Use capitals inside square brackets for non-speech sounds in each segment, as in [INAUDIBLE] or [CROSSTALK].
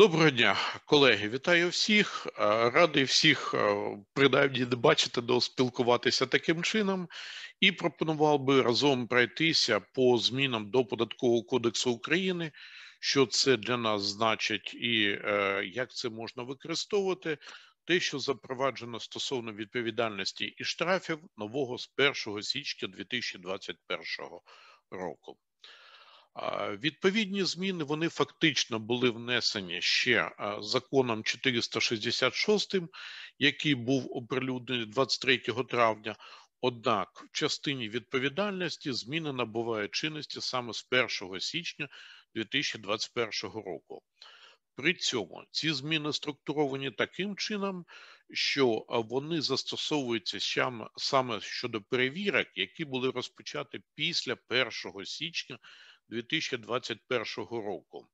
Доброго дня, колеги. Вітаю всіх. Е, радий всіх е, принаймні бачити, спілкуватися таким чином, і пропонував би разом пройтися по змінам до податкового кодексу України, що це для нас значить, і е, як це можна використовувати. Те, що запроваджено стосовно відповідальності і штрафів нового з 1 січня 2021 року. Відповідні зміни вони фактично були внесені ще законом 466, який був оприлюднений 23 травня. Однак в частині відповідальності зміни набувають чинності саме з 1 січня 2021 року. При цьому ці зміни структуровані таким чином, що вони застосовуються саме щодо перевірок, які були розпочаті після 1 січня 2021 року.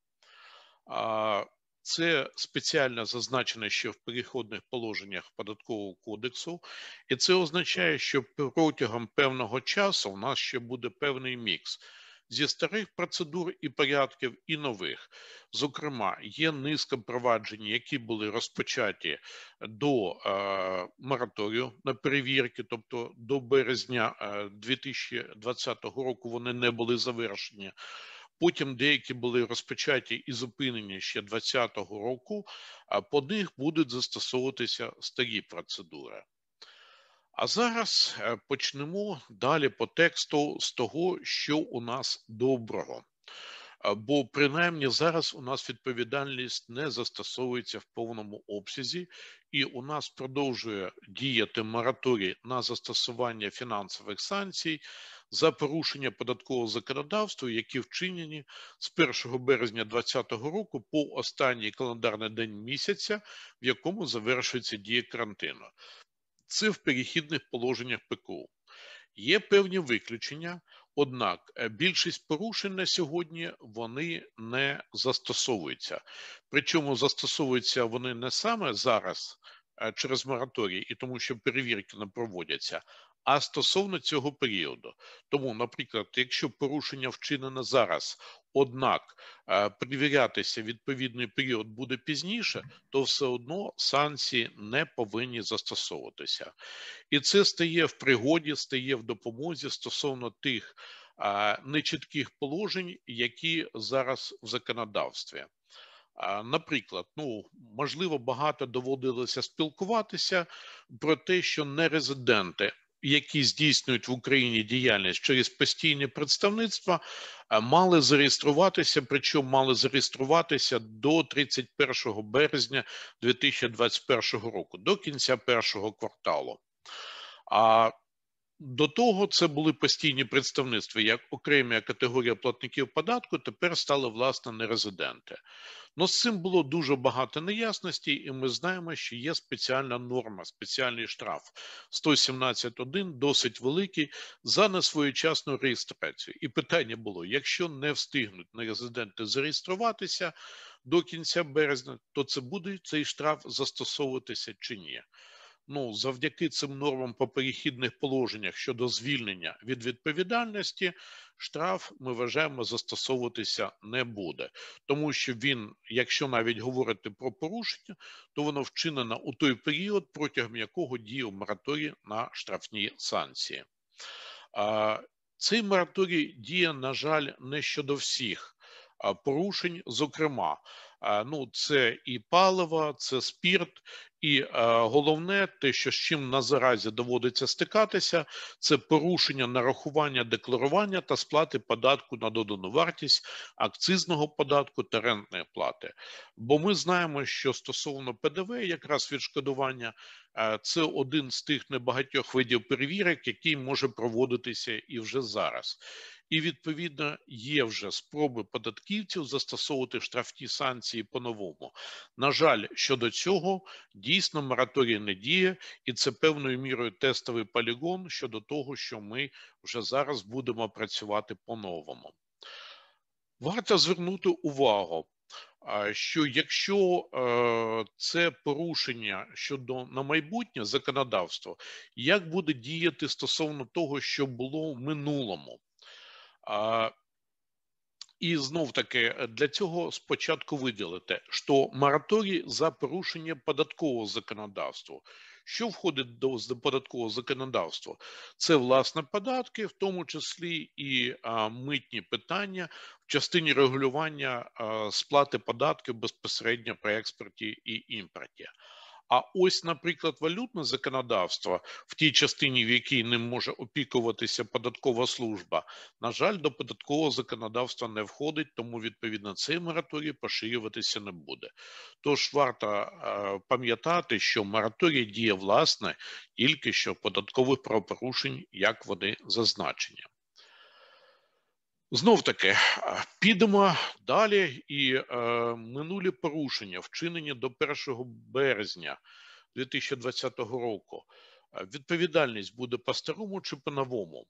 Це спеціально зазначено ще в переходних положеннях податкового кодексу, і це означає, що протягом певного часу у нас ще буде певний мікс зі старих процедур і порядків і нових. Зокрема, є низка проваджень, які були розпочаті до е, мораторію на перевірки, тобто до березня 2020 е, року вони не були завершені. Потім деякі були розпочаті і зупинені ще 2020 року, а по них будуть застосовуватися старі процедури. А зараз е, почнемо далі по тексту з того, що у нас доброго. Е, бо принаймні зараз у нас відповідальність не застосовується в повному обсязі, і у нас продовжує діяти мораторій на застосування фінансових санкцій за порушення податкового законодавства, які вчинені з 1 березня 2020 року по останній календарний день місяця, в якому завершується дія карантину це в перехідних положеннях ПКУ. Є певні виключення, однак е, більшість порушень на сьогодні вони не застосовуються. Причому застосовуються вони не саме зараз е, через мораторій, і тому, що перевірки не проводяться, а стосовно цього періоду. Тому, наприклад, якщо порушення вчинено зараз, однак е, перевірятися відповідний період буде пізніше, то все одно санкції не повинні застосовуватися. І це стає в пригоді, стає в допомозі стосовно тих е, нечітких положень, які зараз в законодавстві. Наприклад, ну можливо, багато доводилося спілкуватися про те, що нерезиденти які здійснюють в Україні діяльність через постійне представництво, е, мали зареєструватися, причому мали зареєструватися до 31 березня 2021 року, до кінця першого кварталу. А до того це були постійні представництва як окремі категорія платників податку, тепер стали власне нерезиденти. Ну з цим було дуже багато неясностей, і ми знаємо, що є спеціальна норма, спеціальний штраф 117.1, досить великий за несвоєчасну реєстрацію. І питання було: якщо не встигнуть нерезиденти зареєструватися до кінця березня, то це буде цей штраф застосовуватися чи ні ну завдяки цим нормам по перехідних положеннях щодо звільнення від відповідальності, штраф ми вважаємо застосовуватися не буде, тому що він, якщо навіть говорити про порушення, то воно вчинено у той період, протягом якого діяв мораторій на штрафні санкції. Цей мораторій діє, на жаль, не щодо всіх порушень, зокрема. Ну, це і паливо, це спірт, і е, головне, те, що з чим на заразі доводиться стикатися, це порушення нарахування декларування та сплати податку на додану вартість, акцизного податку та рентної плати. Бо ми знаємо, що стосовно ПДВ, якраз відшкодування, е, це один з тих небагатьох видів перевірок, який може проводитися і вже зараз і відповідно є вже спроби податківців застосовувати штрафні санкції по-новому. На жаль, щодо цього дійсно мораторій не діє, і це певною мірою тестовий полігон щодо того, що ми вже зараз будемо працювати по-новому. Варто звернути увагу. Що якщо е, це порушення щодо на майбутнє законодавство, як буде діяти стосовно того, що було в минулому? І знов таки для цього спочатку виділити, що мораторій за порушення податкового законодавства. Що входить до податкового законодавства? Це власне податки, в тому числі і а, митні питання в частині регулювання а, сплати податків безпосередньо при експорті і імпорті. А ось, наприклад, валютне законодавство в тій частині, в якій ним може опікуватися податкова служба, на жаль, до податкового законодавства не входить, тому відповідно цей мораторій поширюватися не буде. Тож варто е, пам'ятати, що мораторій діє власне тільки що податкових правопорушень, як вони зазначені. Знов таки підемо далі, і е, минулі порушення, вчинені до 1 березня 2020 року. Відповідальність буде по-старому чи по-новому.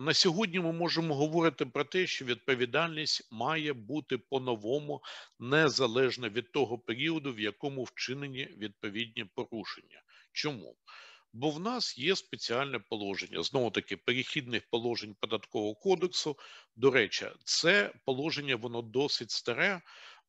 На сьогодні ми можемо говорити про те, що відповідальність має бути по-новому, незалежно від того періоду, в якому вчинені відповідні порушення. Чому? Бо в нас є спеціальне положення знову таки перехідних положень податкового кодексу. До речі, це положення воно досить старе.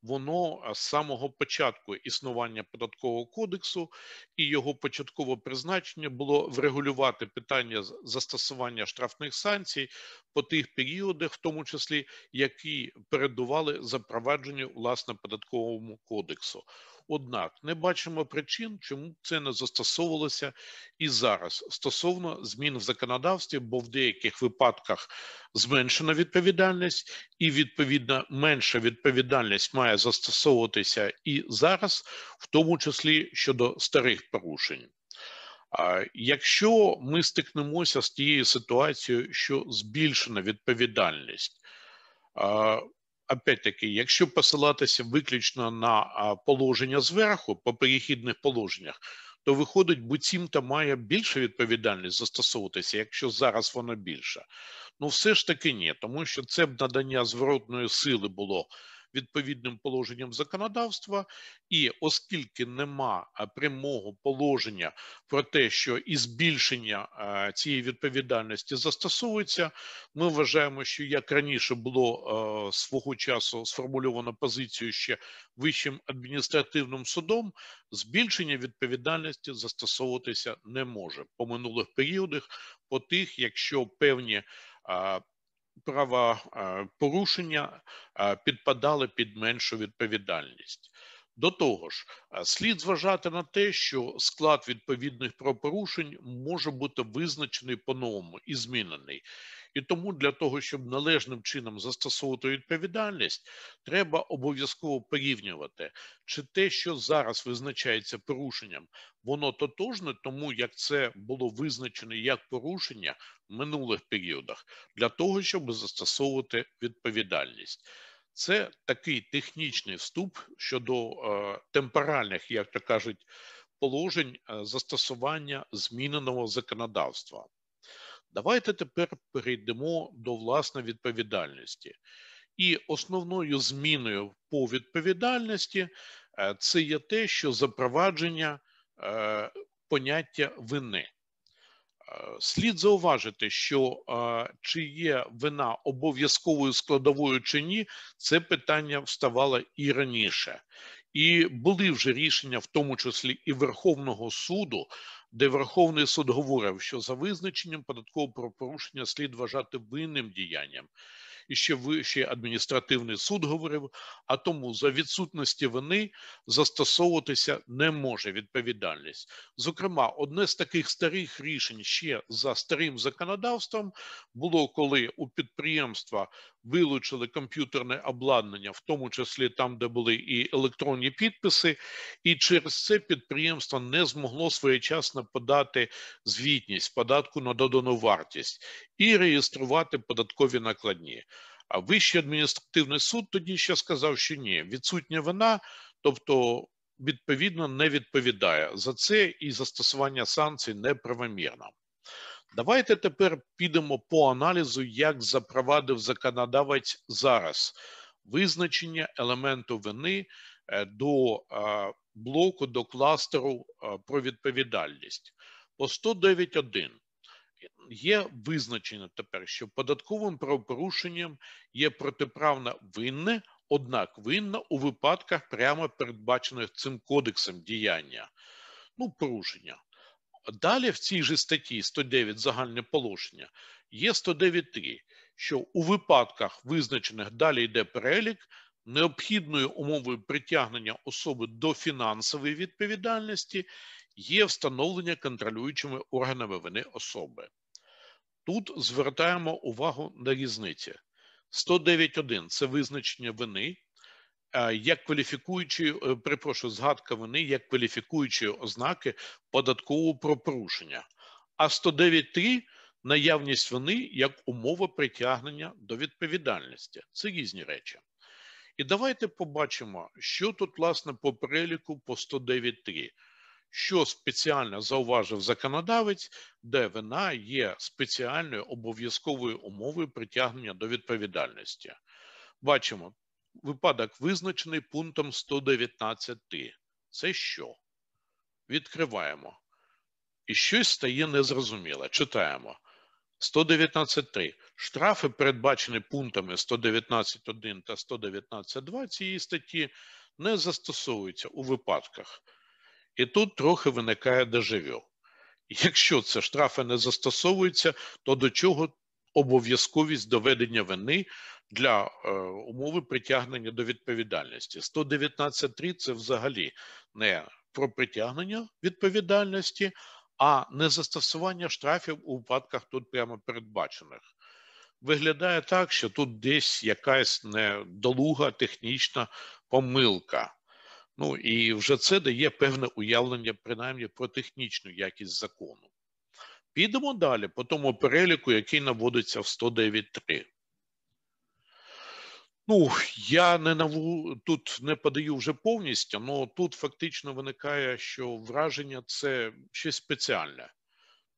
Воно з самого початку існування податкового кодексу і його початкове призначення було врегулювати питання застосування штрафних санкцій по тих періодах, в тому числі які передували запровадженню власне податковому кодексу. Однак не бачимо причин, чому це не застосовувалося і зараз стосовно змін в законодавстві, бо в деяких випадках зменшена відповідальність, і відповідно менша відповідальність має застосовуватися і зараз, в тому числі щодо старих порушень. Якщо ми стикнемося з тією ситуацією, що збільшена відповідальність, опять-таки, якщо посилатися виключно на положення зверху по перехідних положеннях, то виходить, буцімто має більше відповідальність застосовуватися, якщо зараз вона більша. Ну, все ж таки ні, тому що це б надання зворотної сили було відповідним положенням законодавства, і оскільки нема прямого положення про те, що і збільшення цієї відповідальності застосовується, ми вважаємо, що як раніше було свого часу сформульовано позицію ще вищим адміністративним судом, збільшення відповідальності застосовуватися не може. По минулих періодах, по тих, якщо певні правопорушення підпадали під меншу відповідальність. До того ж, слід зважати на те, що склад відповідних правопорушень може бути визначений по-новому і змінений. І тому для того, щоб належним чином застосовувати відповідальність, треба обов'язково порівнювати, чи те, що зараз визначається порушенням, воно тотожне, тому як це було визначено як порушення в минулих періодах, для того, щоб застосовувати відповідальність. Це такий технічний вступ щодо е, темпоральних, як то кажуть, положень е, застосування зміненого законодавства. Давайте тепер перейдемо до власне відповідальності. І основною зміною по відповідальності е, це є те, що запровадження е, поняття вини. Е, слід зауважити, що чи є вина обов'язковою складовою чи ні, це питання вставало і раніше. І були вже рішення, в тому числі і Верховного суду, де Верховний суд говорив, що за визначенням податкового правопорушення слід вважати винним діянням і ще вищий адміністративний суд говорив, а тому за відсутності вини застосовуватися не може відповідальність. Зокрема, одне з таких старих рішень ще за старим законодавством було коли у підприємства вилучили комп'ютерне обладнання, в тому числі там, де були і електронні підписи, і через це підприємство не змогло своєчасно подати звітність податку на додану вартість і реєструвати податкові накладні. А Вищий адміністративний суд тоді ще сказав, що ні, відсутня вина, тобто відповідно не відповідає за це і застосування санкцій неправомірно. Давайте тепер підемо по аналізу, як запровадив законодавець зараз визначення елементу вини е, до е, блоку, до кластеру е, про відповідальність. По 109.1 є визначено тепер, що податковим правопорушенням є протиправна винне, однак винна у випадках прямо передбачених цим кодексом діяння, ну, порушення. Далі в цій же статті 109 загальне положення є 109.3, що у випадках, визначених далі йде перелік, необхідною умовою притягнення особи до фінансової відповідальності є встановлення контролюючими органами вини особи. Тут звертаємо увагу на різниці. 109.1 це визначення вини, як кваліфікуючі, е, перепрошую, згадка вини як кваліфікуючі ознаки податкового правопорушення, а 109.3 наявність вини як умова притягнення до відповідальності. Це різні речі. І давайте побачимо, що тут, власне, по переліку по 109.3 що спеціально зауважив законодавець, де вина є спеціальною обов'язковою умовою притягнення до відповідальності. Бачимо, випадок визначений пунктом 119. Це що? Відкриваємо. І щось стає незрозуміле. Читаємо. 119.3. Штрафи, передбачені пунктами 119.1 та 119.2 цієї статті, не застосовуються у випадках. І тут трохи виникає дежавю. Якщо це штрафи не застосовуються, то до чого обов'язковість доведення вини для е, умови притягнення до відповідальності? 119.3 це взагалі не про притягнення відповідальності, а не застосування штрафів у випадках тут прямо передбачених. Виглядає так, що тут десь якась недолуга технічна помилка. Ну і вже це дає певне уявлення, принаймні, про технічну якість закону. Підемо далі по тому переліку, який наводиться в 109.3. Ну, я не наву тут не подаю вже повністю, але тут фактично виникає, що враження це щось спеціальне.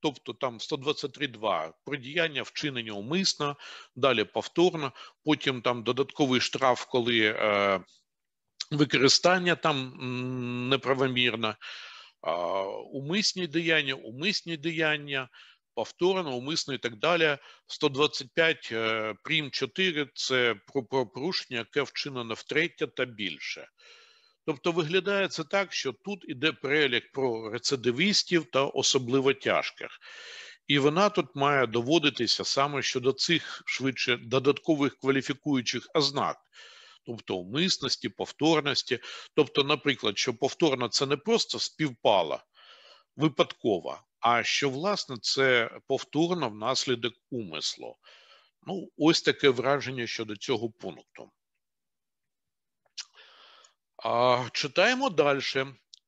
Тобто там 123.2 про діяння вчинення умисно, далі повторно, потім там додатковий штраф, коли е, використання там неправомірне, умисні діяння, умисні діяння, повторно, умисно і так далі. 125 е, прим 4 це про порушення, яке вчинено втретє та більше. Тобто виглядає це так, що тут іде перелік про рецидивістів та особливо тяжких. І вона тут має доводитися саме щодо цих швидше додаткових кваліфікуючих ознак тобто умисності, повторності. Тобто, наприклад, що повторно це не просто співпала випадкова, а що, власне, це повторно внаслідок умислу. Ну, ось таке враження щодо цього пункту. А, Читаємо далі.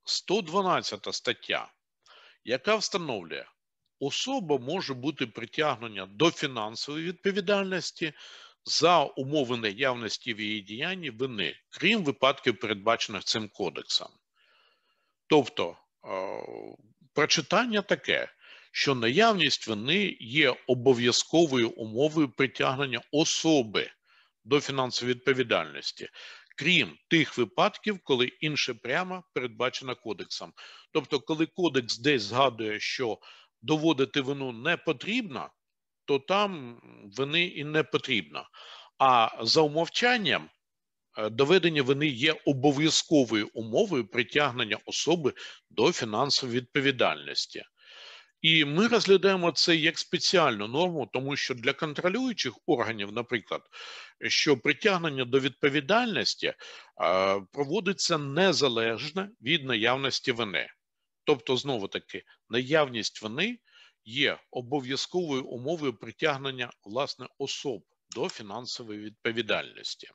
112 стаття, яка встановлює, особа може бути притягнення до фінансової відповідальності за умови наявності в її діянні вини, крім випадків, передбачених цим кодексом. Тобто, прочитання таке, що наявність вини є обов'язковою умовою притягнення особи до фінансової відповідальності, крім тих випадків, коли інше прямо передбачено кодексом. Тобто, коли кодекс десь згадує, що доводити вину не потрібно, то там вини і не потрібно. А за умовчанням доведення вини є обов'язковою умовою притягнення особи до фінансової відповідальності. І ми розглядаємо це як спеціальну норму, тому що для контролюючих органів, наприклад, що притягнення до відповідальності е, проводиться незалежно від наявності вини. Тобто, знову таки, наявність вини є обов'язковою умовою притягнення власне особ до фінансової відповідальності.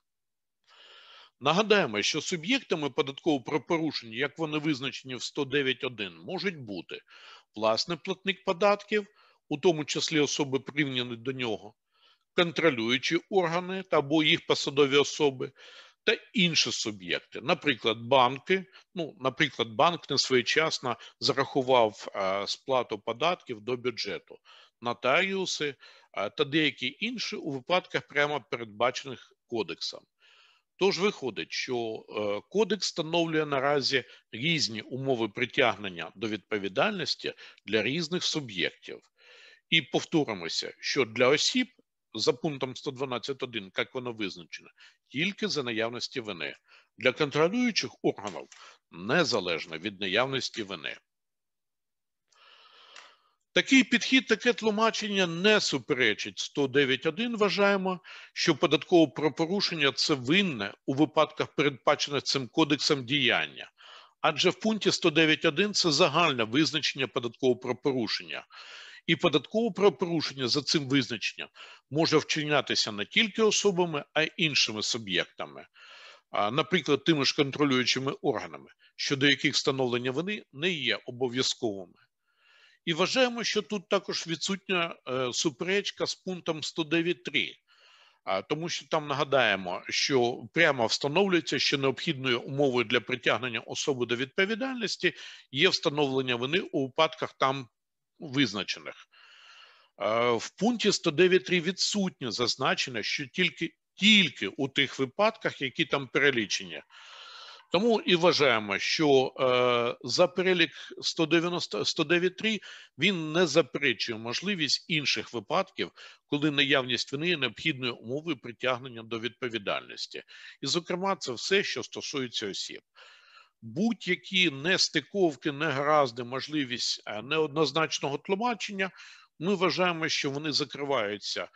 Нагадаємо, що суб'єктами податкового правопорушення, як вони визначені в 109.1, можуть бути власне платник податків, у тому числі особи прирівняні до нього, контролюючі органи та або їх посадові особи, та інші суб'єкти, наприклад, банки. Ну, наприклад, банк не своєчасно зарахував сплату податків до бюджету, нотаріуси та деякі інші у випадках прямо передбачених кодексом. Тож виходить, що е, кодекс встановлює наразі різні умови притягнення до відповідальності для різних суб'єктів. І повторимося, що для осіб за пунктом 112.1, як воно визначено, тільки за наявності вини. Для контролюючих органів незалежно від наявності вини. Такий підхід, таке тлумачення не суперечить 109.1. Вважаємо, що податкове правопорушення – це винне у випадках, передбачених цим кодексом діяння. Адже в пункті 109.1 це загальне визначення податкового правопорушення. І податкове правопорушення за цим визначенням може вчинятися не тільки особами, а й іншими суб'єктами, наприклад, тими ж контролюючими органами, щодо яких встановлення вини не є обов'язковими. І вважаємо, що тут також відсутня е, суперечка з пунктом 109.3, тому що там нагадаємо, що прямо встановлюється, що необхідною умовою для притягнення особи до відповідальності є встановлення вини у випадках там визначених. В пункті 109.3 відсутньо зазначено, що тільки тільки у тих випадках, які там перелічені. Тому і вважаємо, що е, за перелік 109.3 він не заперечує можливість інших випадків, коли наявність вини є необхідною умовою притягнення до відповідальності. І, зокрема, це все, що стосується осіб. Будь-які нестиковки, негаразди, можливість е, неоднозначного тлумачення, ми вважаємо, що вони закриваються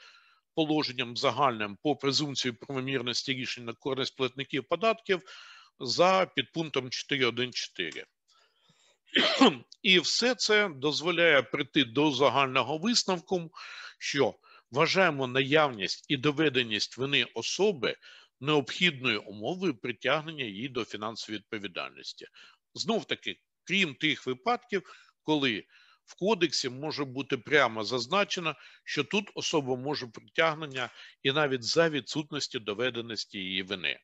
положенням загальним по презумпції правомірності рішень на користь платників податків за підпунктом 4.1.4. [CLEARS THROAT] І все це дозволяє прийти до загального висновку, що вважаємо наявність і доведеність вини особи необхідною умовою притягнення її до фінансової відповідальності. Знов таки, крім тих випадків, коли в кодексі може бути прямо зазначено, що тут особа може притягнення і навіть за відсутності доведеності її вини.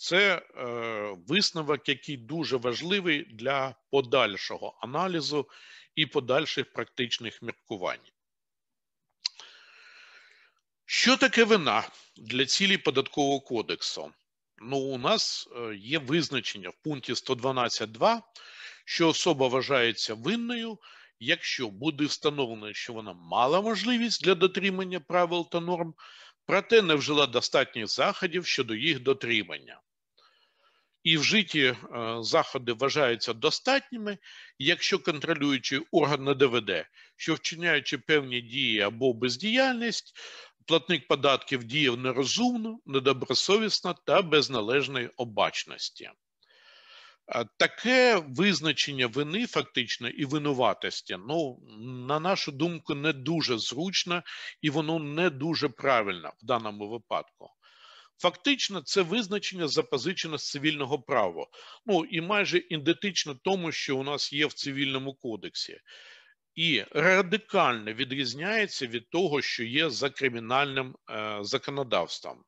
Це е, висновок, який дуже важливий для подальшого аналізу і подальших практичних міркувань. Що таке вина для цілі податкового кодексу? Ну, у нас е, є визначення в пункті 112.2, що особа вважається винною, якщо буде встановлено, що вона мала можливість для дотримання правил та норм, проте не вжила достатніх заходів щодо їх дотримання. І вжиті е, заходи вважаються достатніми, якщо контролюючий орган не доведе, що вчиняючи певні дії або бездіяльність, платник податків діяв нерозумно, недобросовісно та без належної обачності. Таке визначення вини фактично і винуватості, ну, на нашу думку, не дуже зручно і воно не дуже правильно в даному випадку. Фактично, це визначення запозичено з цивільного права, ну і майже ідентично тому, що у нас є в цивільному кодексі, і радикально відрізняється від того, що є за кримінальним е, законодавством.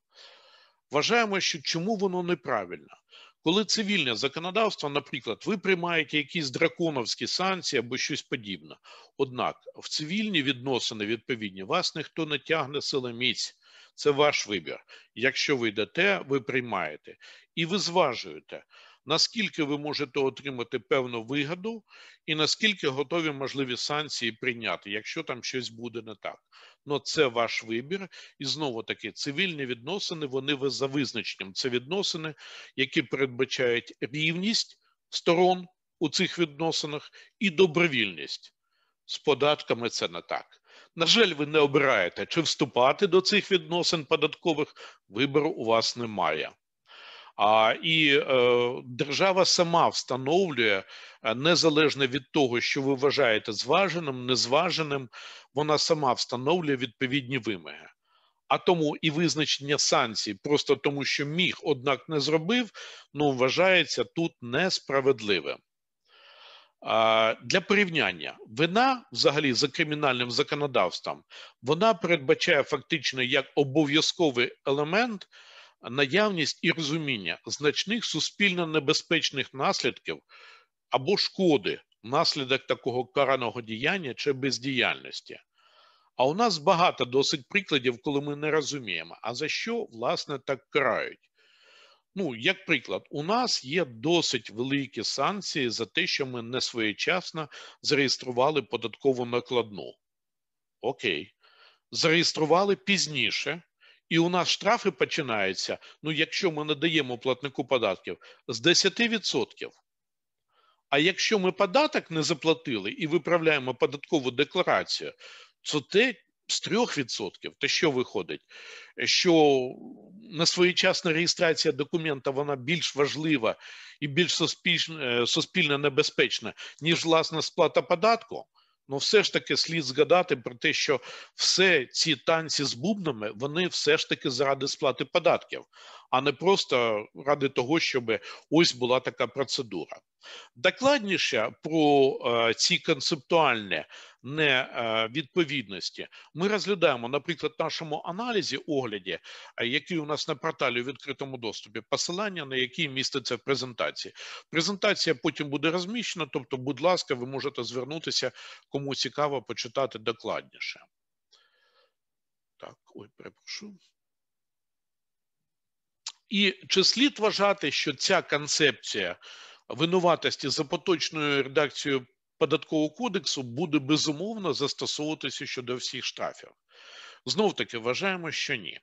Вважаємо, що чому воно неправильно. Коли цивільне законодавство, наприклад, ви приймаєте якісь драконовські санкції або щось подібне. Однак в цивільні відносини відповідні вас ніхто не тягне силоміць. Це ваш вибір. Якщо ви йдете, ви приймаєте і ви зважуєте, наскільки ви можете отримати певну вигоду, і наскільки готові можливі санкції прийняти, якщо там щось буде не так. Ну це ваш вибір, і знову таки цивільні відносини. Вони за визначенням. Це відносини, які передбачають рівність сторон у цих відносинах і добровільність. З податками це не так. На жаль, ви не обираєте, чи вступати до цих відносин податкових, вибору у вас немає. А і е, держава сама встановлює е, незалежно від того, що ви вважаєте зваженим, незваженим, вона сама встановлює відповідні вимоги. А тому і визначення санкцій, просто тому, що міг, однак не зробив, ну вважається тут несправедливим. Для порівняння вина, взагалі, за кримінальним законодавством, вона передбачає фактично як обов'язковий елемент наявність і розуміння значних суспільно небезпечних наслідків або шкоди внаслідок такого караного діяння чи бездіяльності. А у нас багато досить прикладів, коли ми не розуміємо, а за що власне так карають. Ну, як приклад, у нас є досить великі санкції за те, що ми не своєчасно зареєстрували податкову накладну. Окей. Зареєстрували пізніше, і у нас штрафи починаються. Ну, якщо ми надаємо платнику податків з 10%. А якщо ми податок не заплатили і виправляємо податкову декларацію, то те з 3%. То що виходить? Що несвоєчасна реєстрація документа вона більш важлива і більш суспільно, суспільно небезпечна, ніж власна сплата податку. Ну, все ж таки слід згадати про те, що все ці танці з бубнами, вони все ж таки заради сплати податків, а не просто ради того, щоб ось була така процедура. Докладніше про е, ці концептуальні невідповідності ми розглядаємо, наприклад, в нашому аналізі огляді, е, який у нас на порталі у відкритому доступі, посилання на які міститься в презентації. Презентація потім буде розміщена, тобто, будь ласка, ви можете звернутися, кому цікаво почитати докладніше. Так, ой, перепрошую. І чи слід вважати, що ця концепція винуватості за поточною редакцією податкового кодексу буде безумовно застосовуватися щодо всіх штрафів? Знов таки вважаємо, що ні.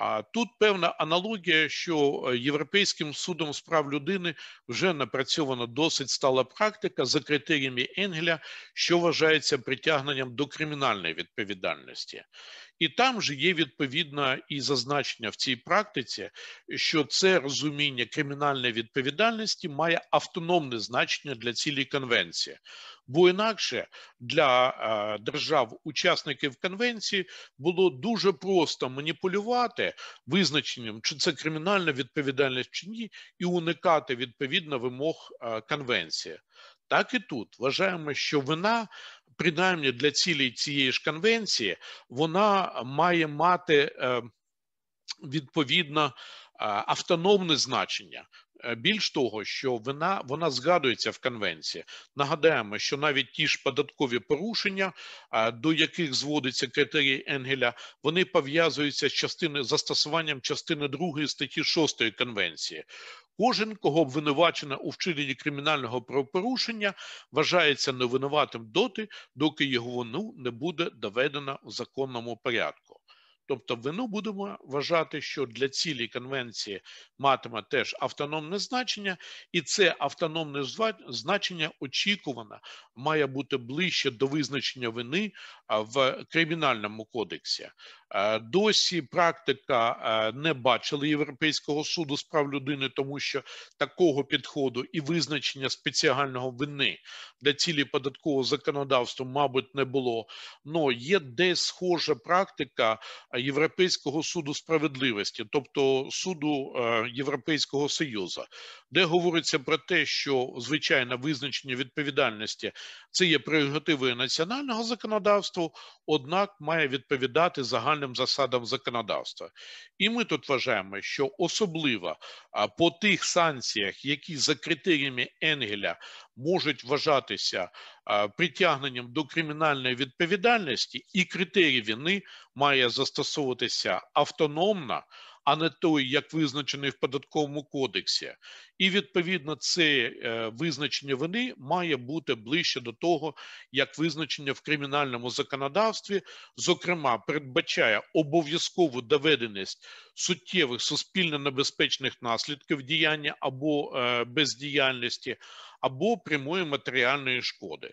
А тут певна аналогія, що Європейським судом з прав людини вже напрацьована досить стала практика за критеріями Енгеля, що вважається притягненням до кримінальної відповідальності. І там же є відповідно і зазначення в цій практиці, що це розуміння кримінальної відповідальності має автономне значення для цілій конвенції, бо інакше для е, держав-учасників конвенції було дуже просто маніпулювати визначенням, чи це кримінальна відповідальність чи ні, і уникати відповідно вимог е, конвенції. Так і тут вважаємо, що вина принаймні для цілей цієї ж конвенції, вона має мати е, відповідно е, автономне значення. Е, більш того, що вона вона згадується в конвенції. Нагадаємо, що навіть ті ж податкові порушення, до яких зводиться критерії Енгеля, вони пов'язуються з частини застосуванням частини 2 статті 6 конвенції. Кожен, кого обвинувачено у вчиненні кримінального правопорушення, вважається невинуватим доти, доки його вину не буде доведено в законному порядку. Тобто, вину будемо вважати, що для цілі конвенції матиме теж автономне значення, і це автономне значення очікувано має бути ближче до визначення вини в кримінальному кодексі. Досі практика не бачила Європейського суду з прав людини, тому що такого підходу і визначення спеціального вини для цілі податкового законодавства, мабуть, не було. Но є десь схожа практика Європейського суду справедливості, тобто суду Європейського союзу, де говориться про те, що звичайне визначення відповідальності це є прерогативою національного законодавства, однак має відповідати загальним засадам законодавства. І ми тут вважаємо, що особливо по тих санкціях, які за критеріями Енгеля можуть вважатися притягненням до кримінальної відповідальності, і критерій вини має застосовуватися автономно а не той, як визначений в податковому кодексі, і відповідно це е, визначення вини має бути ближче до того, як визначення в кримінальному законодавстві, зокрема, передбачає обов'язкову доведеність суттєвих суспільно небезпечних наслідків діяння або е, бездіяльності, або прямої матеріальної шкоди.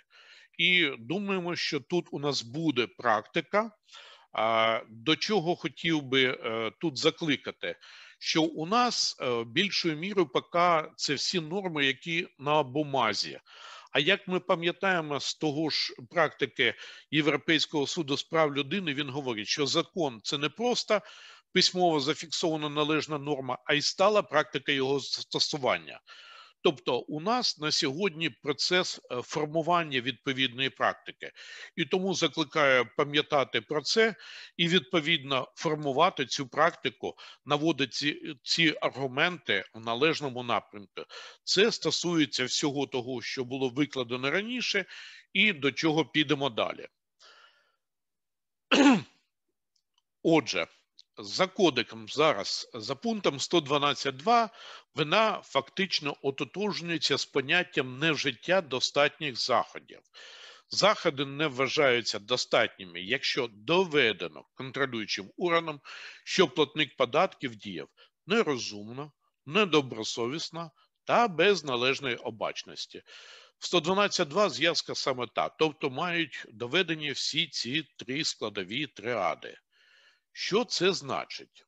І думаємо, що тут у нас буде практика. До чого хотів би е, тут закликати, що у нас е, більшою мірою поки це всі норми, які на бумазі. А як ми пам'ятаємо з того ж практики Європейського суду з прав людини, він говорить, що закон це не просто письмово зафіксована належна норма, а й стала практика його застосування. Тобто, у нас на сьогодні процес е, формування відповідної практики, і тому закликаю пам'ятати про це і відповідно формувати цю практику, наводити ці, ці аргументи в належному напрямку. Це стосується всього того, що було викладено раніше, і до чого підемо далі. Отже за кодеком зараз, за пунктом 112.2, вона фактично ототожнюється з поняттям невжиття достатніх заходів. Заходи не вважаються достатніми, якщо доведено контролюючим органом, що платник податків діяв нерозумно, недобросовісно та без належної обачності. В 112.2 зв'язка саме та, тобто мають доведені всі ці три складові триади. Що це значить?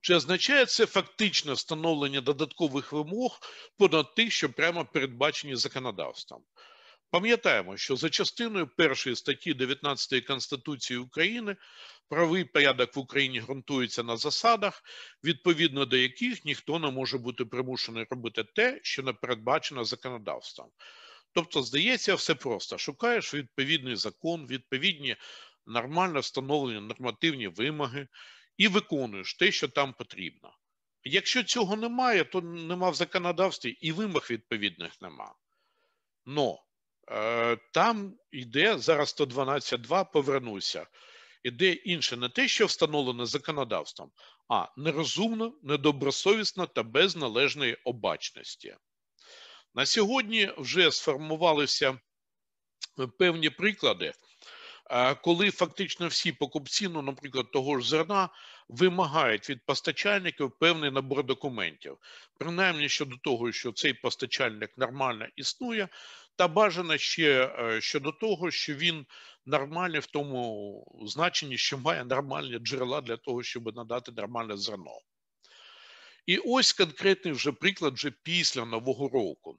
Чи означає це фактичне встановлення додаткових вимог понад тих, що прямо передбачені законодавством? Пам'ятаємо, що за частиною першої статті 19 Конституції України правовий порядок в Україні ґрунтується на засадах, відповідно до яких ніхто не може бути примушений робити те, що не передбачено законодавством. Тобто, здається, все просто: шукаєш відповідний закон, відповідні нормально встановлені нормативні вимоги і виконуєш те, що там потрібно. Якщо цього немає, то нема в законодавстві і вимог відповідних нема. Но е, там йде зараз 112.2, повернуся. Іде інше не те, що встановлене законодавством, а нерозумно, недобросовісно та без належної обачності. На сьогодні вже сформувалися певні приклади, е, коли фактично всі покупці, ну, наприклад, того ж зерна, вимагають від постачальників певний набор документів, принаймні щодо того, що цей постачальник нормально існує, та бажано ще е, щодо того, що він нормальний в тому значенні, що має нормальні джерела для того, щоб надати нормальне зерно. І ось конкретний вже приклад вже після Нового року.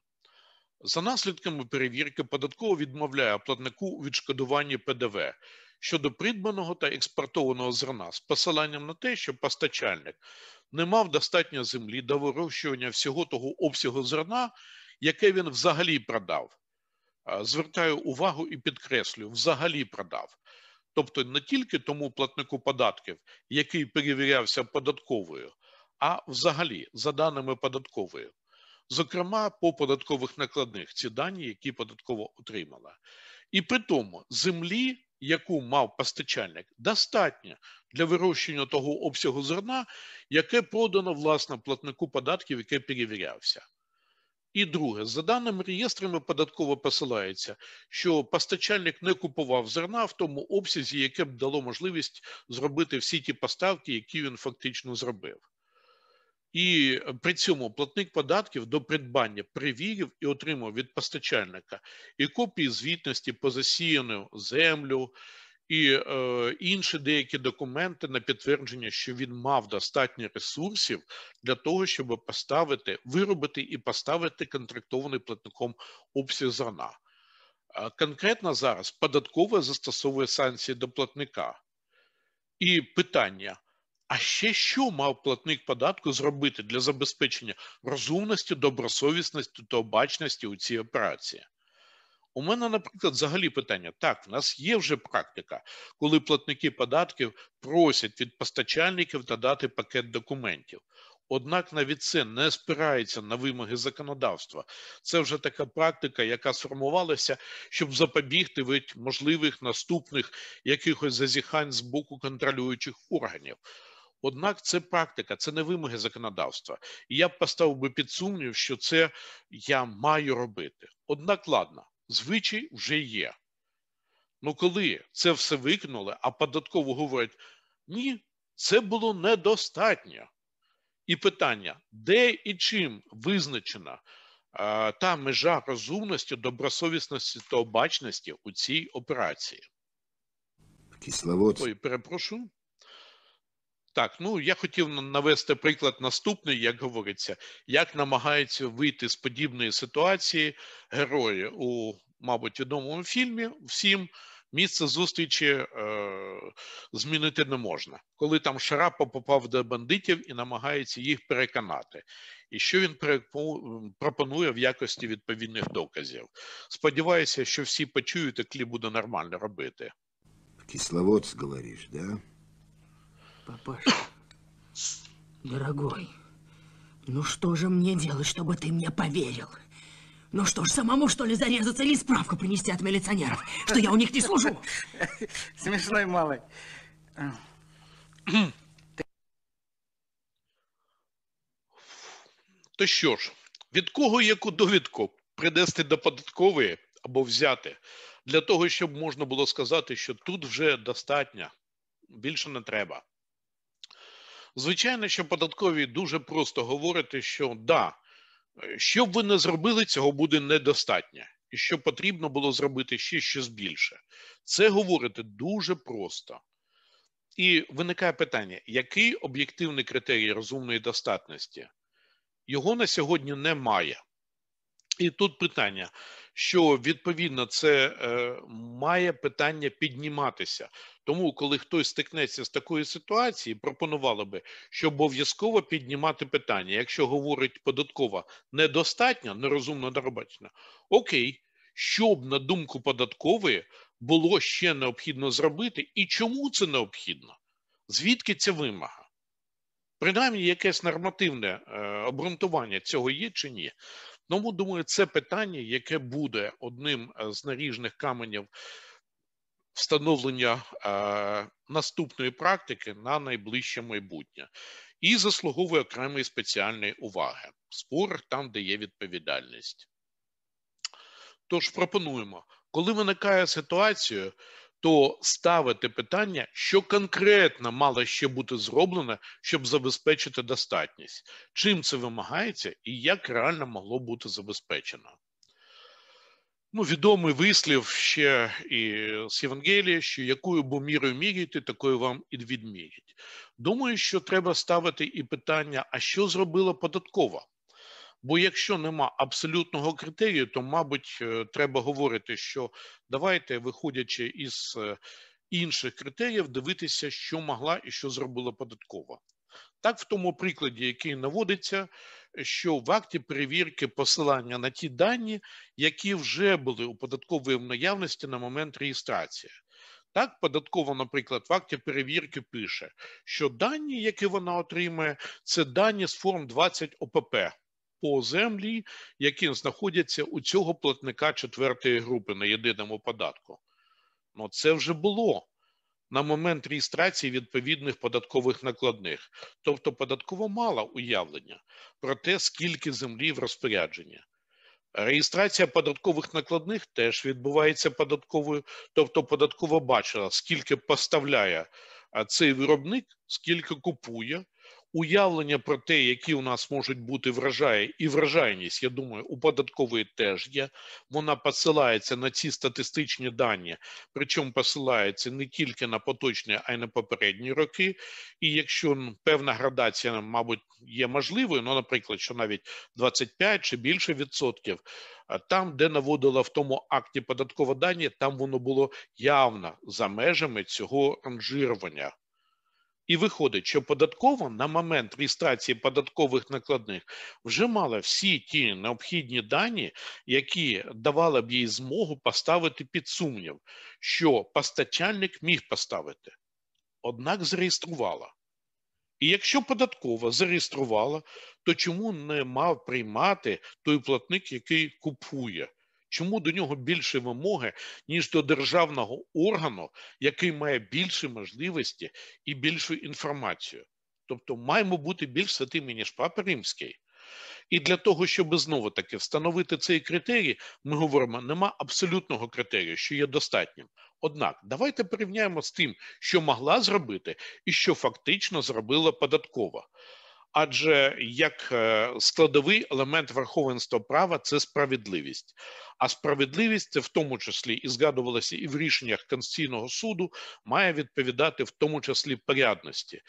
За наслідками перевірки податково відмовляє платнику у відшкодуванні ПДВ щодо придбаного та експортованого зерна з посиланням на те, що постачальник не мав достатньо землі до вирощування всього того обсягу зерна, яке він взагалі продав. Звертаю увагу і підкреслюю, взагалі продав. Тобто не тільки тому платнику податків, який перевірявся податковою, а взагалі за даними податкової. Зокрема, по податкових накладних ці дані, які податково отримала. І при тому землі, яку мав постачальник, достатньо для вирощення того обсягу зерна, яке продано власне платнику податків, яке перевірявся. І друге, за даними реєстрами, податково посилається, що постачальник не купував зерна в тому обсязі, яке б дало можливість зробити всі ті поставки, які він фактично зробив. І при цьому платник податків до придбання перевірив і отримав від постачальника і копії звітності по засіяну землю, і е, інші деякі документи на підтвердження, що він мав достатньо ресурсів для того, щоб поставити, виробити і поставити контрактований платником обсяг зерна. Е, Конкретно зараз податкове застосовує санкції до платника. І питання: а ще що мав платник податку зробити для забезпечення розумності, добросовісності та обачності у цій операції? У мене, наприклад, взагалі питання: так, в нас є вже практика, коли платники податків просять від постачальників надати пакет документів. Однак навіть це не спирається на вимоги законодавства. Це вже така практика, яка сформувалася, щоб запобігти від можливих наступних якихось зазіхань з боку контролюючих органів. Однак це практика, це не вимоги законодавства. І я б поставив би під сумнів, що це я маю робити. Однак, ладно, звичай вже є. Ну коли це все викинули, а податково говорять, ні, це було недостатньо. І питання, де і чим визначена а, та межа розумності, добросовісності та обачності у цій операції? Кисловодск. Ой, перепрошую. Так, ну я хотів навести приклад наступний, як говориться, як намагаються вийти з подібної ситуації герої у, мабуть, відомому фільмі всім. Місце зустрічі е, змінити не можна, коли там Шарапа попав до бандитів і намагається їх переконати. І що він пропонує в якості відповідних доказів. Сподіваюся, що всі почують, і кліп буде нормально робити. Кисловодск, говоришь, да? Папаша, дорогой, ну что же мне делать, чтобы ты мне поверил? Ну что ж, самому что ли зарезаться или справку принести от милиционеров, что я у них не служу? [LAUGHS] Смешной малый. То що ж, від кого яку довідку принести до податкової або взяти для того, щоб можна було сказати, що тут вже достатньо, більше не треба. Звичайно, що податкові дуже просто говорити, що да, що б ви не зробили, цього буде недостатньо, і що потрібно було зробити ще щось більше. Це говорити дуже просто. І виникає питання: який об'єктивний критерій розумної достатності? Його на сьогодні немає. І тут питання, що відповідно це е, має питання підніматися. Тому, коли хтось стикнеться з такої ситуації, пропонували би, що обов'язково піднімати питання. Якщо говорить податкова недостатньо, нерозумно недорабачено, окей, що б на думку податкової було ще необхідно зробити, і чому це необхідно? Звідки ця вимога? Принаймні, якесь нормативне е, обґрунтування цього є чи ні? Тому думаю, це питання, яке буде одним е, з наріжних каменів встановлення е, наступної практики на найближче майбутнє, і заслуговує окремої спеціальної уваги. В спорах там, де є відповідальність. Тож пропонуємо, коли виникає ситуація, то ставити питання, що конкретно мало ще бути зроблено, щоб забезпечити достатність, чим це вимагається і як реально могло бути забезпечено. Ну, відомий вислів ще і з Євангелія, що якою бо мірою міряєте, такою вам і відмірять. Думаю, що треба ставити і питання, а що зробила податкова? Бо якщо нема абсолютного критерію, то, мабуть, е, треба говорити, що давайте, виходячи із е, інших критеріїв, дивитися, що могла і що зробила податкова. Так, в тому прикладі, який наводиться, що в акті перевірки посилання на ті дані, які вже були у податкової наявності на момент реєстрації. Так, податкова, наприклад, в акті перевірки пише, що дані, які вона отримує, це дані з форм 20 ОПП по землі, які знаходяться у цього платника четвертої групи на єдиному податку. Ну, це вже було на момент реєстрації відповідних податкових накладних. Тобто податкова мала уявлення про те, скільки землі в розпорядженні. Реєстрація податкових накладних теж відбувається податковою, тобто податкова бачила, скільки поставляє цей виробник, скільки купує, уявлення про те, які у нас можуть бути врожаї і врожайність, я думаю, у податкової теж є. Вона посилається на ці статистичні дані, причому посилається не тільки на поточні, а й на попередні роки. І якщо певна градація, мабуть, є можливою, ну, наприклад, що навіть 25 чи більше відсотків. Там, де наводила в тому акті податкові дані, там воно було явно за межами цього ранжирування. І виходить, що податково на момент реєстрації податкових накладних вже мала всі ті необхідні дані, які давали б їй змогу поставити під сумнів, що постачальник міг поставити, однак зареєструвала. І якщо податкова зареєструвала, то чому не мав приймати той платник, який купує? Чому до нього більше вимоги, ніж до державного органу, який має більше можливості і більшу інформацію? Тобто маємо бути більш святими, ніж Папа Римський. І для того, щоб знову таки встановити цей критерій, ми говоримо, нема абсолютного критерію, що є достатнім. Однак, давайте порівняємо з тим, що могла зробити, і що фактично зробила податкова. Адже як е, складовий елемент верховенства права це справедливість. А справедливість це в тому числі і згадувалося і в рішеннях Конституційного суду, має відповідати в тому числі порядності.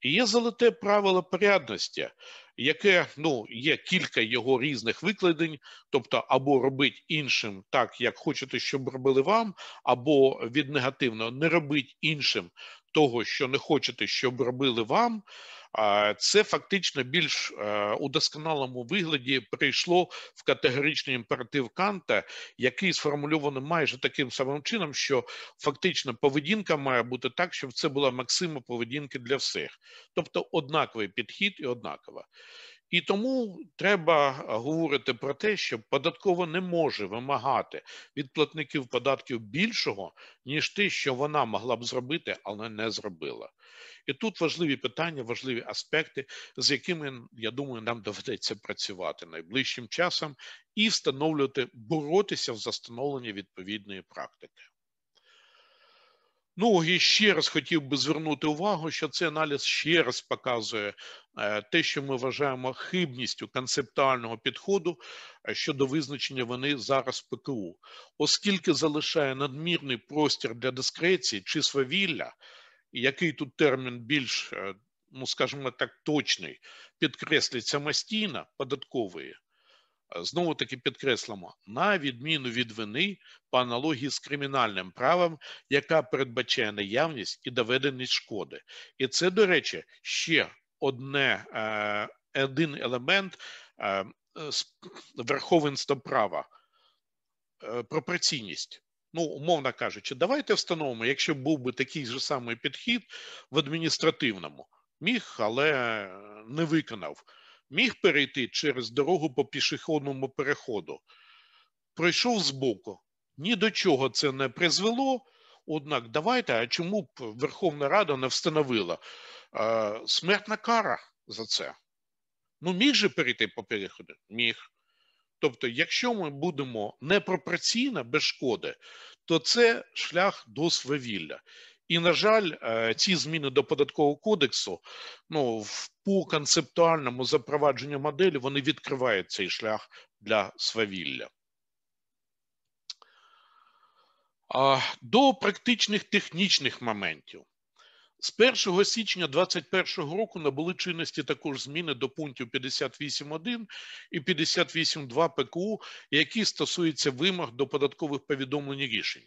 І є золоте правило порядності, яке ну є кілька його різних викладень, тобто або робить іншим так, як хочете, щоб робили вам, або від негативного не робить іншим того, що не хочете, щоб робили вам це фактично більш е, у досконалому вигляді прийшло в категоричний імператив Канта, який сформульований майже таким самим чином, що фактично поведінка має бути так, щоб це була максима поведінки для всіх, тобто однаковий підхід і однакова. І тому треба говорити про те, що податково не може вимагати від платників податків більшого, ніж те, що вона могла б зробити, але не зробила. І тут важливі питання, важливі аспекти, з якими я думаю, нам доведеться працювати найближчим часом і встановлювати, боротися за встановлення відповідної практики. Ну і ще раз хотів би звернути увагу, що цей аналіз ще раз показує е, те, що ми вважаємо хибністю концептуального підходу е, щодо визначення вони зараз ПКУ, оскільки залишає надмірний простір для дискреції чи свавілля, який тут термін більш, е, ну скажімо так, точний, підкреслить самостійно податкової. Знову таки підкреслимо, на відміну від вини по аналогії з кримінальним правом, яка передбачає наявність і доведеність шкоди. І це, до речі, ще одне, е, один елемент е, верховенства права, е, пропорційність. Ну, умовно кажучи, давайте встановимо, якщо був би такий же самий підхід в адміністративному, міг, але не виконав міг перейти через дорогу по пішохідному переходу, пройшов збоку. Ні до чого це не призвело. Однак, давайте, а чому б Верховна Рада не встановила е, смертна кара за це? Ну, міг же перейти по переходу? Міг. Тобто, якщо ми будемо непропорційно без шкоди, то це шлях до свавілля. І, на жаль, е, ці зміни до податкового кодексу, ну по концептуальному запровадженню моделі вони відкривають цей шлях для свавілля. До практичних технічних моментів. З 1 січня 2021 року набули чинності також зміни до пунктів 58.1 і 58.2 ПКУ, які стосуються вимог до податкових повідомлень і рішень.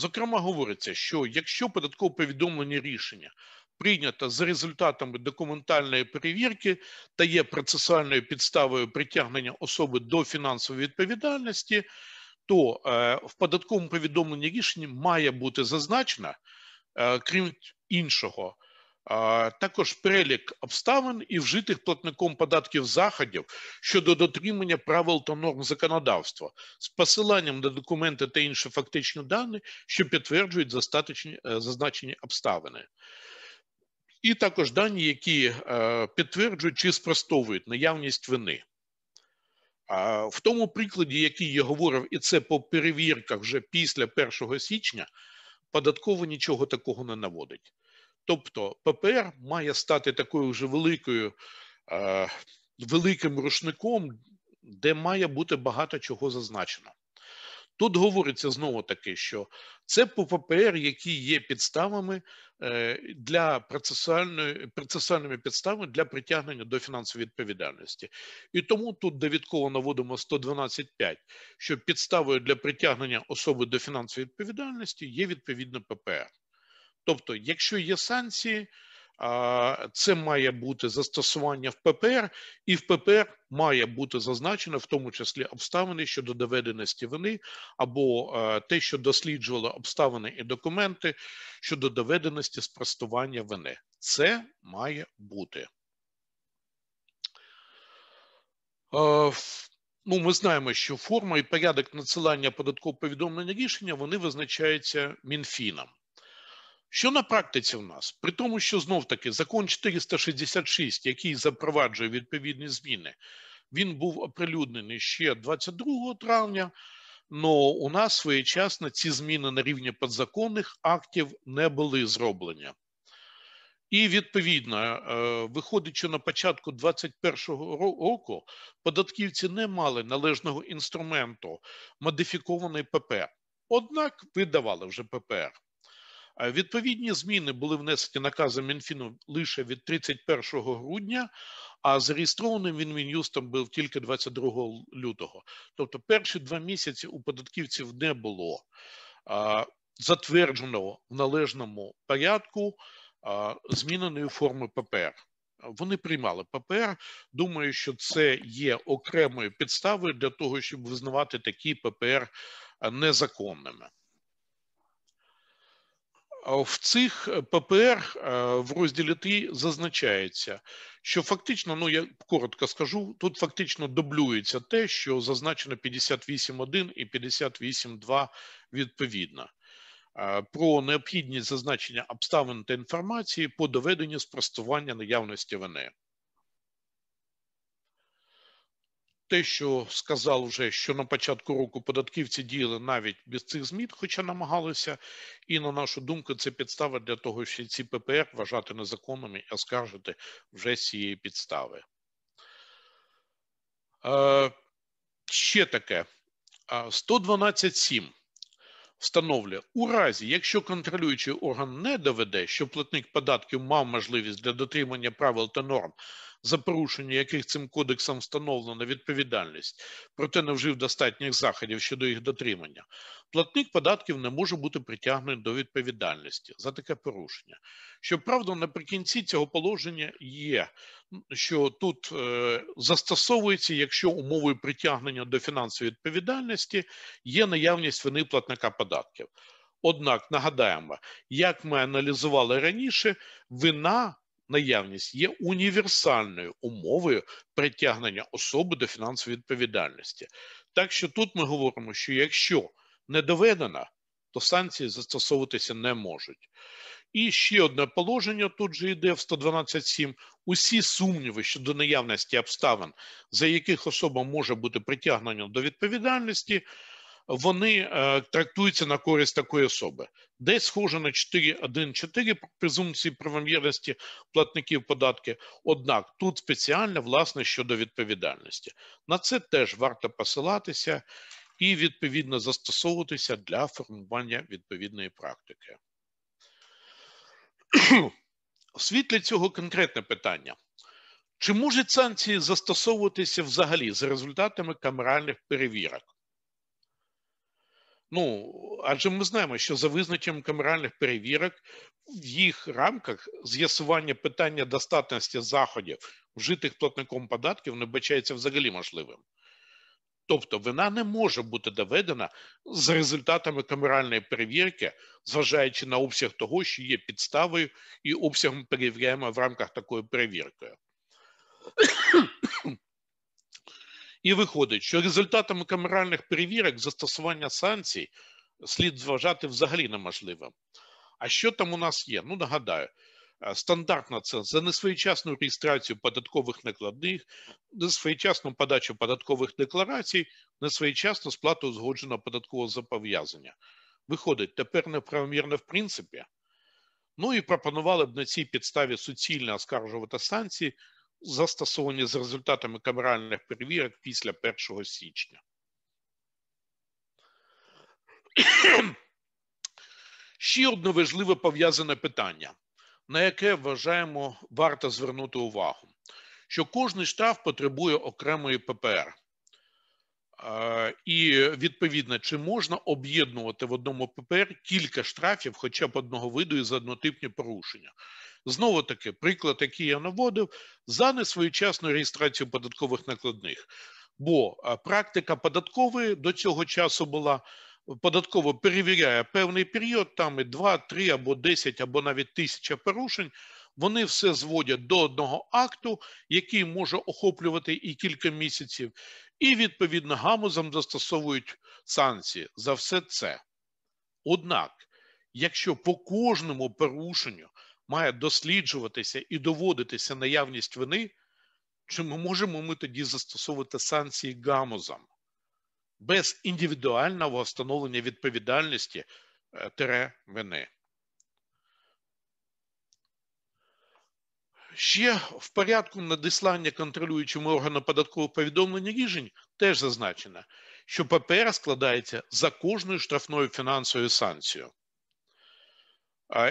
Зокрема, говориться, що якщо податкове повідомлення рішення прийнято за результатами документальної перевірки та є процесуальною підставою притягнення особи до фінансової відповідальності, то е, в податковому повідомленні рішення має бути зазначено, е, крім іншого, також перелік обставин і вжитих платником податків заходів щодо дотримання правил та норм законодавства з посиланням на документи та інші фактичні дані, що підтверджують е, зазначені обставини. І також дані, які е, підтверджують чи спростовують наявність вини. В тому прикладі, який я говорив, і це по перевірках вже після 1 січня, податково нічого такого не наводить. Тобто ППР має стати такою вже великою, е, великим рушником, де має бути багато чого зазначено. Тут говориться знову таки, що це ППР, які є підставами е, для процесуальної процесуальними підставами для притягнення до фінансової відповідальності. І тому тут довідково наводимо 112.5, що підставою для притягнення особи до фінансової відповідальності є відповідно ППР. Тобто, якщо є санкції, це має бути застосування в ППР, і в ППР має бути зазначено в тому числі обставини щодо доведеності вини, або те, що досліджували обставини і документи щодо доведеності спростування вини. Це має бути. Ну, Ми знаємо, що форма і порядок надсилання податкового повідомлення рішення вони визначаються Мінфіном. Що на практиці в нас? При тому, що знов таки закон 466, який запроваджує відповідні зміни, він був оприлюднений ще 22 травня, але у нас своєчасно ці зміни на рівні підзаконних актів не були зроблені. І відповідно, е, виходить, на початку 2021 року податківці не мали належного інструменту модифікований ППР, однак видавали вже ППР. Відповідні зміни були внесені наказом Мінфіну лише від 31 грудня, а зареєстрованим він мін'юстом був тільки 22 лютого. Тобто, перші два місяці у податківців не було затвердженого в належному порядку зміненої форми ППР. Вони приймали ППР, думаю, що це є окремою підставою для того, щоб визнавати такі ППР незаконними. В цих е, ППР е, в розділі 3 зазначається, що фактично, ну я коротко скажу, тут фактично дублюється те, що зазначено 58.1 і 58.2 відповідно. Е, Про необхідність зазначення обставин та інформації по доведенню спростування наявності вини. Те, що сказав вже, що на початку року податківці діяли навіть без цих змін, хоча намагалися, і на нашу думку, це підстава для того, щоб ці ППР вважати незаконними і оскаржити вже з цієї підстави. Е, ще таке. Е, 112.7 встановлює, у разі, якщо контролюючий орган не доведе, що платник податків мав можливість для дотримання правил та норм, за порушення яких цим кодексом встановлено відповідальність, проте не вжив достатніх заходів щодо їх дотримання, платник податків не може бути притягнений до відповідальності за таке порушення. Щоправда, наприкінці цього положення є, що тут е, застосовується, якщо умовою притягнення до фінансової відповідальності є наявність вини платника податків. Однак нагадаємо, як ми аналізували раніше, вина наявність є універсальною умовою притягнення особи до фінансової відповідальності. Так що тут ми говоримо, що якщо не доведено, то санкції застосовуватися не можуть. І ще одне положення тут же йде в 112.7. Усі сумніви щодо наявності обставин, за яких особа може бути притягнена до відповідальності, вони е, трактуються на користь такої особи. Десь схоже на 4.1.4 презумпції правомірності платників податки. Однак тут спеціально власне щодо відповідальності. На це теж варто посилатися і відповідно застосовуватися для формування відповідної практики. У світлі цього конкретне питання. Чи можуть санкції застосовуватися взагалі за результатами камеральних перевірок? Ну, адже ми знаємо, що за визначенням камеральних перевірок в їх рамках з'ясування питання достатності заходів, вжитих платником податків, не бачається взагалі можливим. Тобто вина не може бути доведена за результатами камеральної перевірки, зважаючи на обсяг того, що є підставою і обсягом перевіряємо в рамках такої перевірки. І виходить, що результатами камеральних перевірок застосування санкцій слід зважати взагалі неможливо. А що там у нас є? Ну, нагадаю, е, стандартно це за несвоєчасну реєстрацію податкових накладних, несвоєчасну подачу податкових декларацій, несвоєчасну сплату узгодженого податкового зобов'язання. Виходить, тепер неправомірно в принципі. Ну і пропонували б на цій підставі суцільно оскаржувати санкції застосовані з результатами камеральних перевірок після 1 січня. Ще одне важливе пов'язане питання, на яке вважаємо варто звернути увагу, що кожний штраф потребує окремої ППР. І відповідно, чи можна об'єднувати в одному ППР кілька штрафів, хоча б одного виду і за однотипні порушення. Знову таки, приклад, який я наводив, за несвоєчасну реєстрацію податкових накладних. Бо практика податкової до цього часу була податково перевіряє певний період, там і 2, 3 або 10, або навіть тисяча порушень. Вони все зводять до одного акту, який може охоплювати і кілька місяців, і відповідно гамузом застосовують санкції за все це. Однак, якщо по кожному порушенню має досліджуватися і доводитися наявність вини, чи ми можемо ми тоді застосовувати санкції гамузом без індивідуального встановлення відповідальності е, тире вини? Ще в порядку надіслання контролюючому органу податкового повідомлення рішень теж зазначено, що ППР складається за кожною штрафною фінансовою санкцією.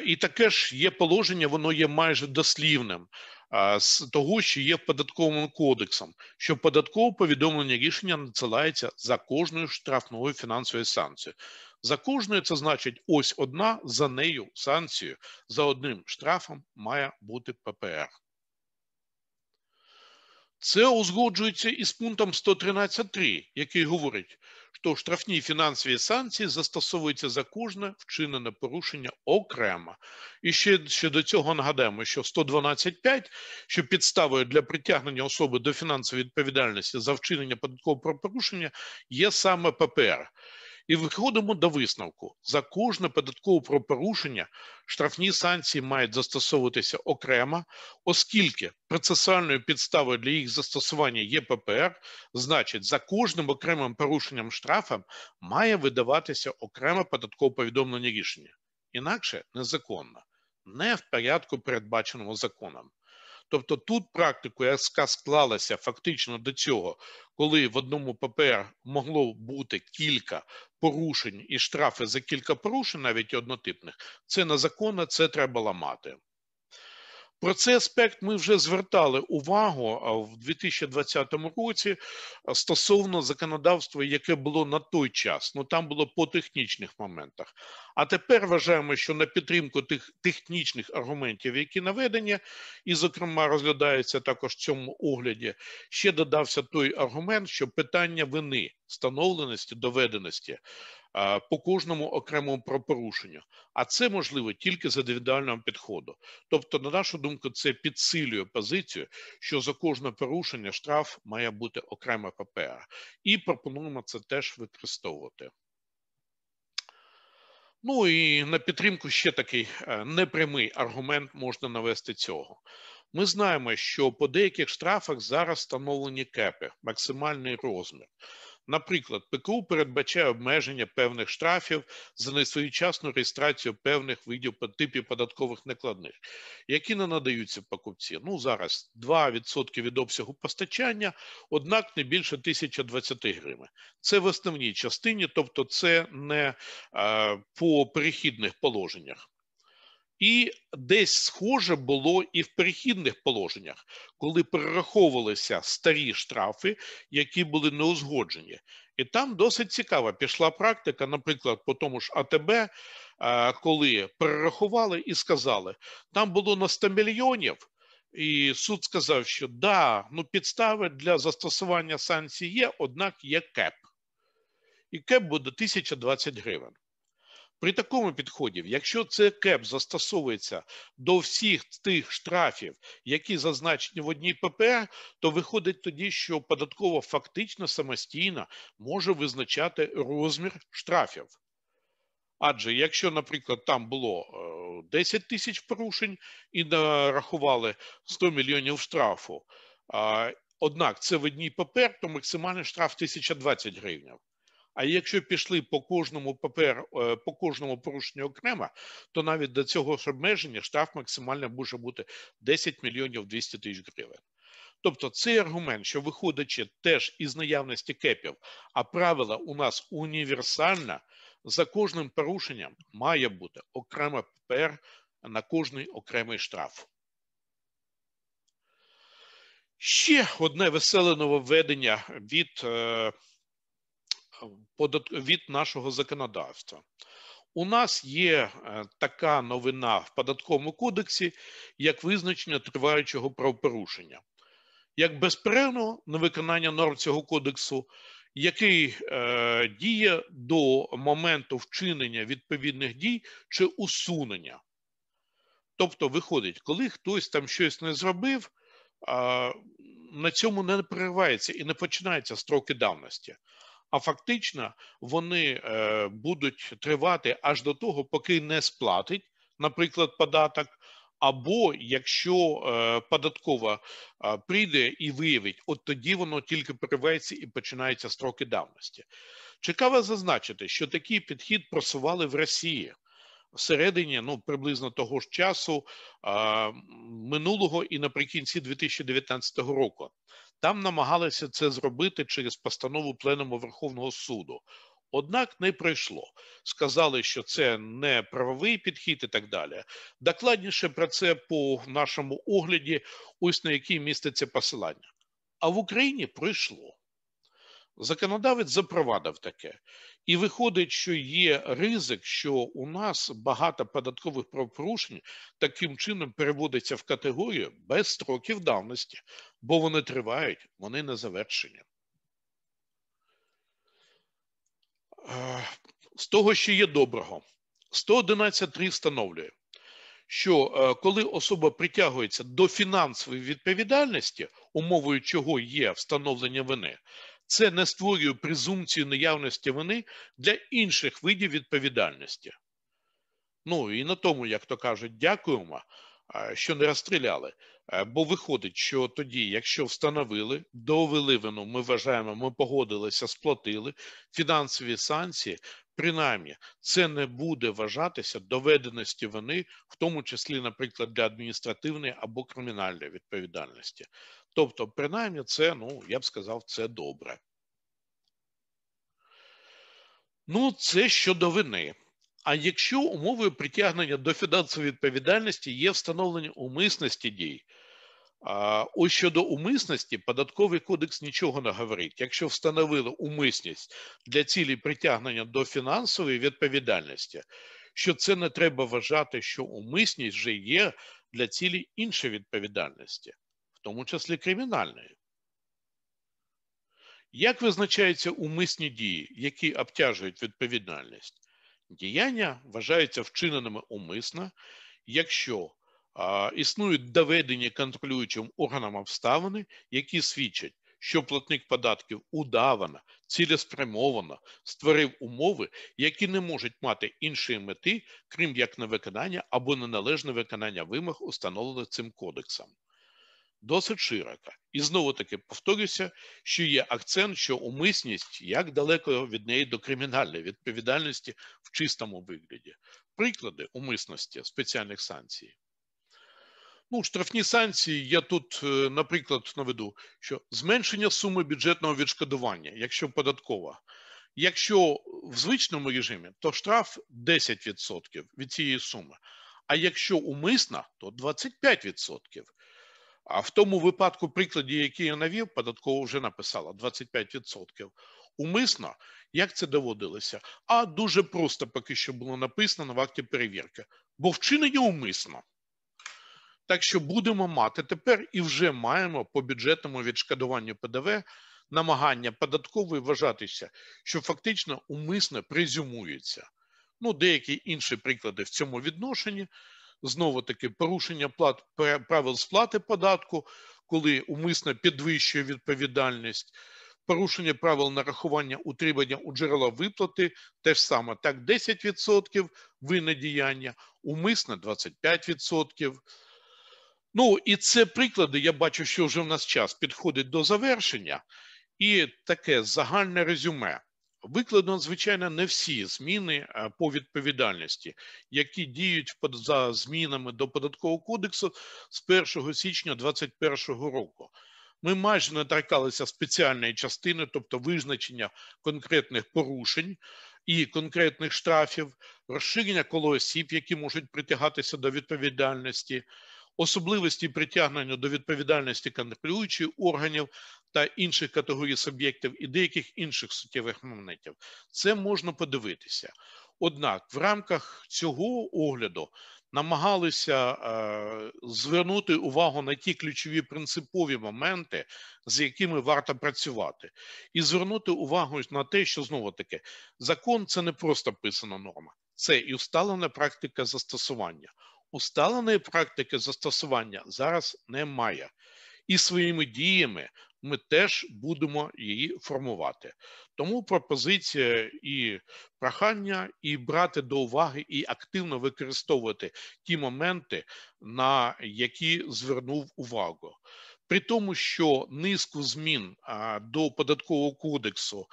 І таке ж є положення, воно є майже дослівним з того, що є податковим кодексом, що податкове повідомлення рішення надсилається за кожною штрафною фінансовою санкцією. За кожною це значить ось одна за нею санкцію за одним штрафом має бути ППР. Це узгоджується із пунктом 113.3, який говорить, що штрафні фінансові санкції застосовуються за кожне вчинене порушення окремо. І ще, ще до цього нагадаємо, що 112.5, що підставою для притягнення особи до фінансової відповідальності за вчинення податкового правопорушення є саме ППР. І виходимо до висновку: за кожне податкове правопорушення штрафні санкції мають застосовуватися окремо, оскільки процесуальною підставою для їх застосування є ППР, значить, за кожним окремим порушенням штрафом має видаватися окреме податкове повідомлення рішення. Інакше незаконно, не в порядку, передбаченому законом. Тобто тут практику, яка склалася фактично до цього, коли в одному ППР могло бути кілька порушень і штрафи за кілька порушень, навіть однотипних, це незаконно, це треба ламати. Про цей аспект ми вже звертали увагу в 2020 році стосовно законодавства, яке було на той час. Ну там було по технічних моментах. А тепер вважаємо, що на підтримку тих технічних аргументів, які наведені, і, зокрема, розглядаються також в цьому огляді, ще додався той аргумент, що питання вини, встановленості, доведеності по кожному окремому правопорушенню, а це можливо тільки з індивідуального підходу. Тобто, на нашу думку, це підсилює позицію, що за кожне порушення штраф має бути окрема ППР. І пропонуємо це теж використовувати. Ну і на підтримку ще такий е, непрямий аргумент можна навести цього. Ми знаємо, що по деяких штрафах зараз встановлені кепи, максимальний розмір. Наприклад, ПКУ передбачає обмеження певних штрафів за несвоєчасну реєстрацію певних видів типів податкових накладних, які не надаються покупці. Ну зараз 2% від обсягу постачання, однак не більше 1020 гривень. Це в основній частині, тобто це не по перехідних положеннях. І десь схоже було і в перехідних положеннях, коли перераховувалися старі штрафи, які були неузгоджені. І там досить цікава пішла практика, наприклад, по тому ж АТБ, коли перерахували і сказали, там було на 100 мільйонів, і суд сказав, що да, ну підстави для застосування санкцій є, однак є кеп. І кеп буде 1020 гривень. При такому підході, якщо це кеп застосовується до всіх тих штрафів, які зазначені в одній ППР, то виходить тоді, що податково фактично самостійно може визначати розмір штрафів. Адже якщо, наприклад, там було 10 тисяч порушень і нарахували 100 мільйонів штрафу, однак це в одній ППР, то максимальний штраф 1020 гривень. А якщо пішли по кожному папер, е, по кожному порушенню окремо, то навіть до цього ж обмеження штраф максимально може бути 10 мільйонів 200 тисяч гривень. Тобто цей аргумент, що виходячи теж із наявності кепів, а правила у нас універсальна, за кожним порушенням має бути окрема ППР на кожний окремий штраф. Ще одне веселе нововведення від е, від нашого законодавства. У нас є е, така новина в податковому кодексі, як визначення триваючого правопорушення, як безперервно невиконання норм цього кодексу, який е, діє до моменту вчинення відповідних дій чи усунення. Тобто, виходить, коли хтось там щось не зробив, е, на цьому не переривається і не починаються строки давності а фактично вони е, будуть тривати аж до того, поки не сплатить, наприклад, податок. Або якщо е, податкова е, прийде і виявить, от тоді воно тільки переривається і починаються строки давності. Цікаво зазначити, що такий підхід просували в Росії всередині ну, приблизно того ж часу минулого і наприкінці 2019 року. Там намагалися це зробити через постанову Пленуму Верховного суду. Однак не пройшло. Сказали, що це не правовий підхід і так далі. Докладніше про це по нашому огляді, ось на якій міститься посилання. А в Україні пройшло. Законодавець запровадив таке. І виходить, що є ризик, що у нас багато податкових правопорушень таким чином переводиться в категорію без строків давності, бо вони тривають, вони не завершені. З того, що є доброго, 111.3 встановлює, що е, коли особа притягується до фінансової відповідальності, умовою чого є встановлення вини, це не створює презумпцію наявності вини для інших видів відповідальності. Ну і на тому, як то кажуть, дякуємо, що не розстріляли. Е, Бо виходить, що тоді, якщо встановили, довели вину, ми вважаємо, ми погодилися, сплатили фінансові санкції, принаймні це не буде вважатися доведеності вини, в тому числі, наприклад, для адміністративної або кримінальної відповідальності. Тобто, принаймні, це, ну, я б сказав, це добре. Ну, це щодо вини. А якщо умовою притягнення до фінансової відповідальності є встановлення умисності дій, а, ось щодо умисності, податковий кодекс нічого не говорить. Якщо встановили умисність для цілі притягнення до фінансової відповідальності, що це не треба вважати, що умисність вже є для цілі іншої відповідальності, тому числі кримінальної. Як визначаються умисні дії, які обтяжують відповідальність? Діяння вважаються вчиненими умисно, якщо а, існують доведені контролюючим органам обставини, які свідчать, що платник податків удавано, цілеспрямовано створив умови, які не можуть мати іншої мети, крім як невиконання або неналежне виконання вимог, установлених цим кодексом. Досить широко. І знову таки повторюся, що є акцент, що умисність як далеко від неї до кримінальної відповідальності в чистому вигляді. Приклади умисності спеціальних санкцій. Ну, штрафні санкції я тут, е, наприклад, наведу, що зменшення суми бюджетного відшкодування, якщо податкова. Якщо в звичному режимі, то штраф 10% від цієї суми. А якщо умисна, то 25%. А в тому випадку, прикладі, який я навів, податково вже написала 25%. Умисно, як це доводилося? А дуже просто поки що було написано в акті перевірки, бо вчинення умисно. Так що будемо мати тепер і вже маємо по бюджетному відшкодуванню ПДВ намагання податкової вважатися, що фактично умисно презюмується. Ну, деякі інші приклади в цьому відношенні знову таки порушення плат правил сплати податку, коли умисно підвищує відповідальність, порушення правил нарахування утримання у джерела виплати теж саме так 10% винне діяння, умисно 25%. Ну і це приклади. Я бачу, що вже в нас час підходить до завершення, і таке загальне резюме. Викладено, звичайно, не всі зміни по відповідальності, які діють за змінами до податкового кодексу з 1 січня 2021 року. Ми майже не торкалися спеціальної частини, тобто визначення конкретних порушень і конкретних штрафів, розширення коло осіб, які можуть притягатися до відповідальності, особливості притягнення до відповідальності контролюючих органів та інших категорій суб'єктів і деяких інших суттєвих моментів. Це можна подивитися. Однак в рамках цього огляду намагалися е, звернути увагу на ті ключові принципові моменти, з якими варто працювати, і звернути увагу на те, що знову таки закон це не просто писана норма, це і усталена практика застосування. Усталеної практики застосування зараз немає, і своїми діями ми теж будемо її формувати. Тому пропозиція і прохання, і брати до уваги, і активно використовувати ті моменти, на які звернув увагу. При тому, що низку змін до податкового кодексу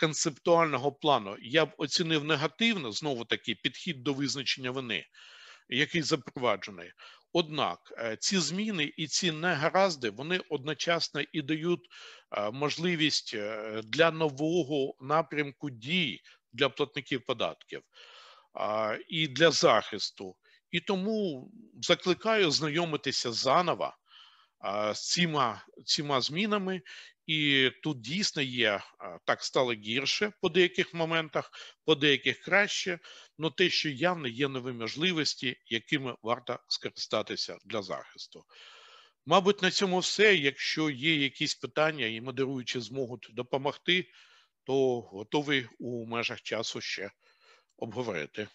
концептуального плану я б оцінив негативно знову таки підхід до визначення вини який запроваджений. Однак ці зміни і ці негаразди вони одночасно і дають можливість для нового напрямку дій для платників податків і для захисту. І тому закликаю знайомитися заново з цими, цими змінами І тут дійсно є так стало гірше по деяких моментах, по деяких краще, але те, що явно є нові можливості, якими варто скористатися для захисту. Мабуть, на цьому все. Якщо є якісь питання і модеруючі зможуть допомогти, то готовий у межах часу ще обговорити.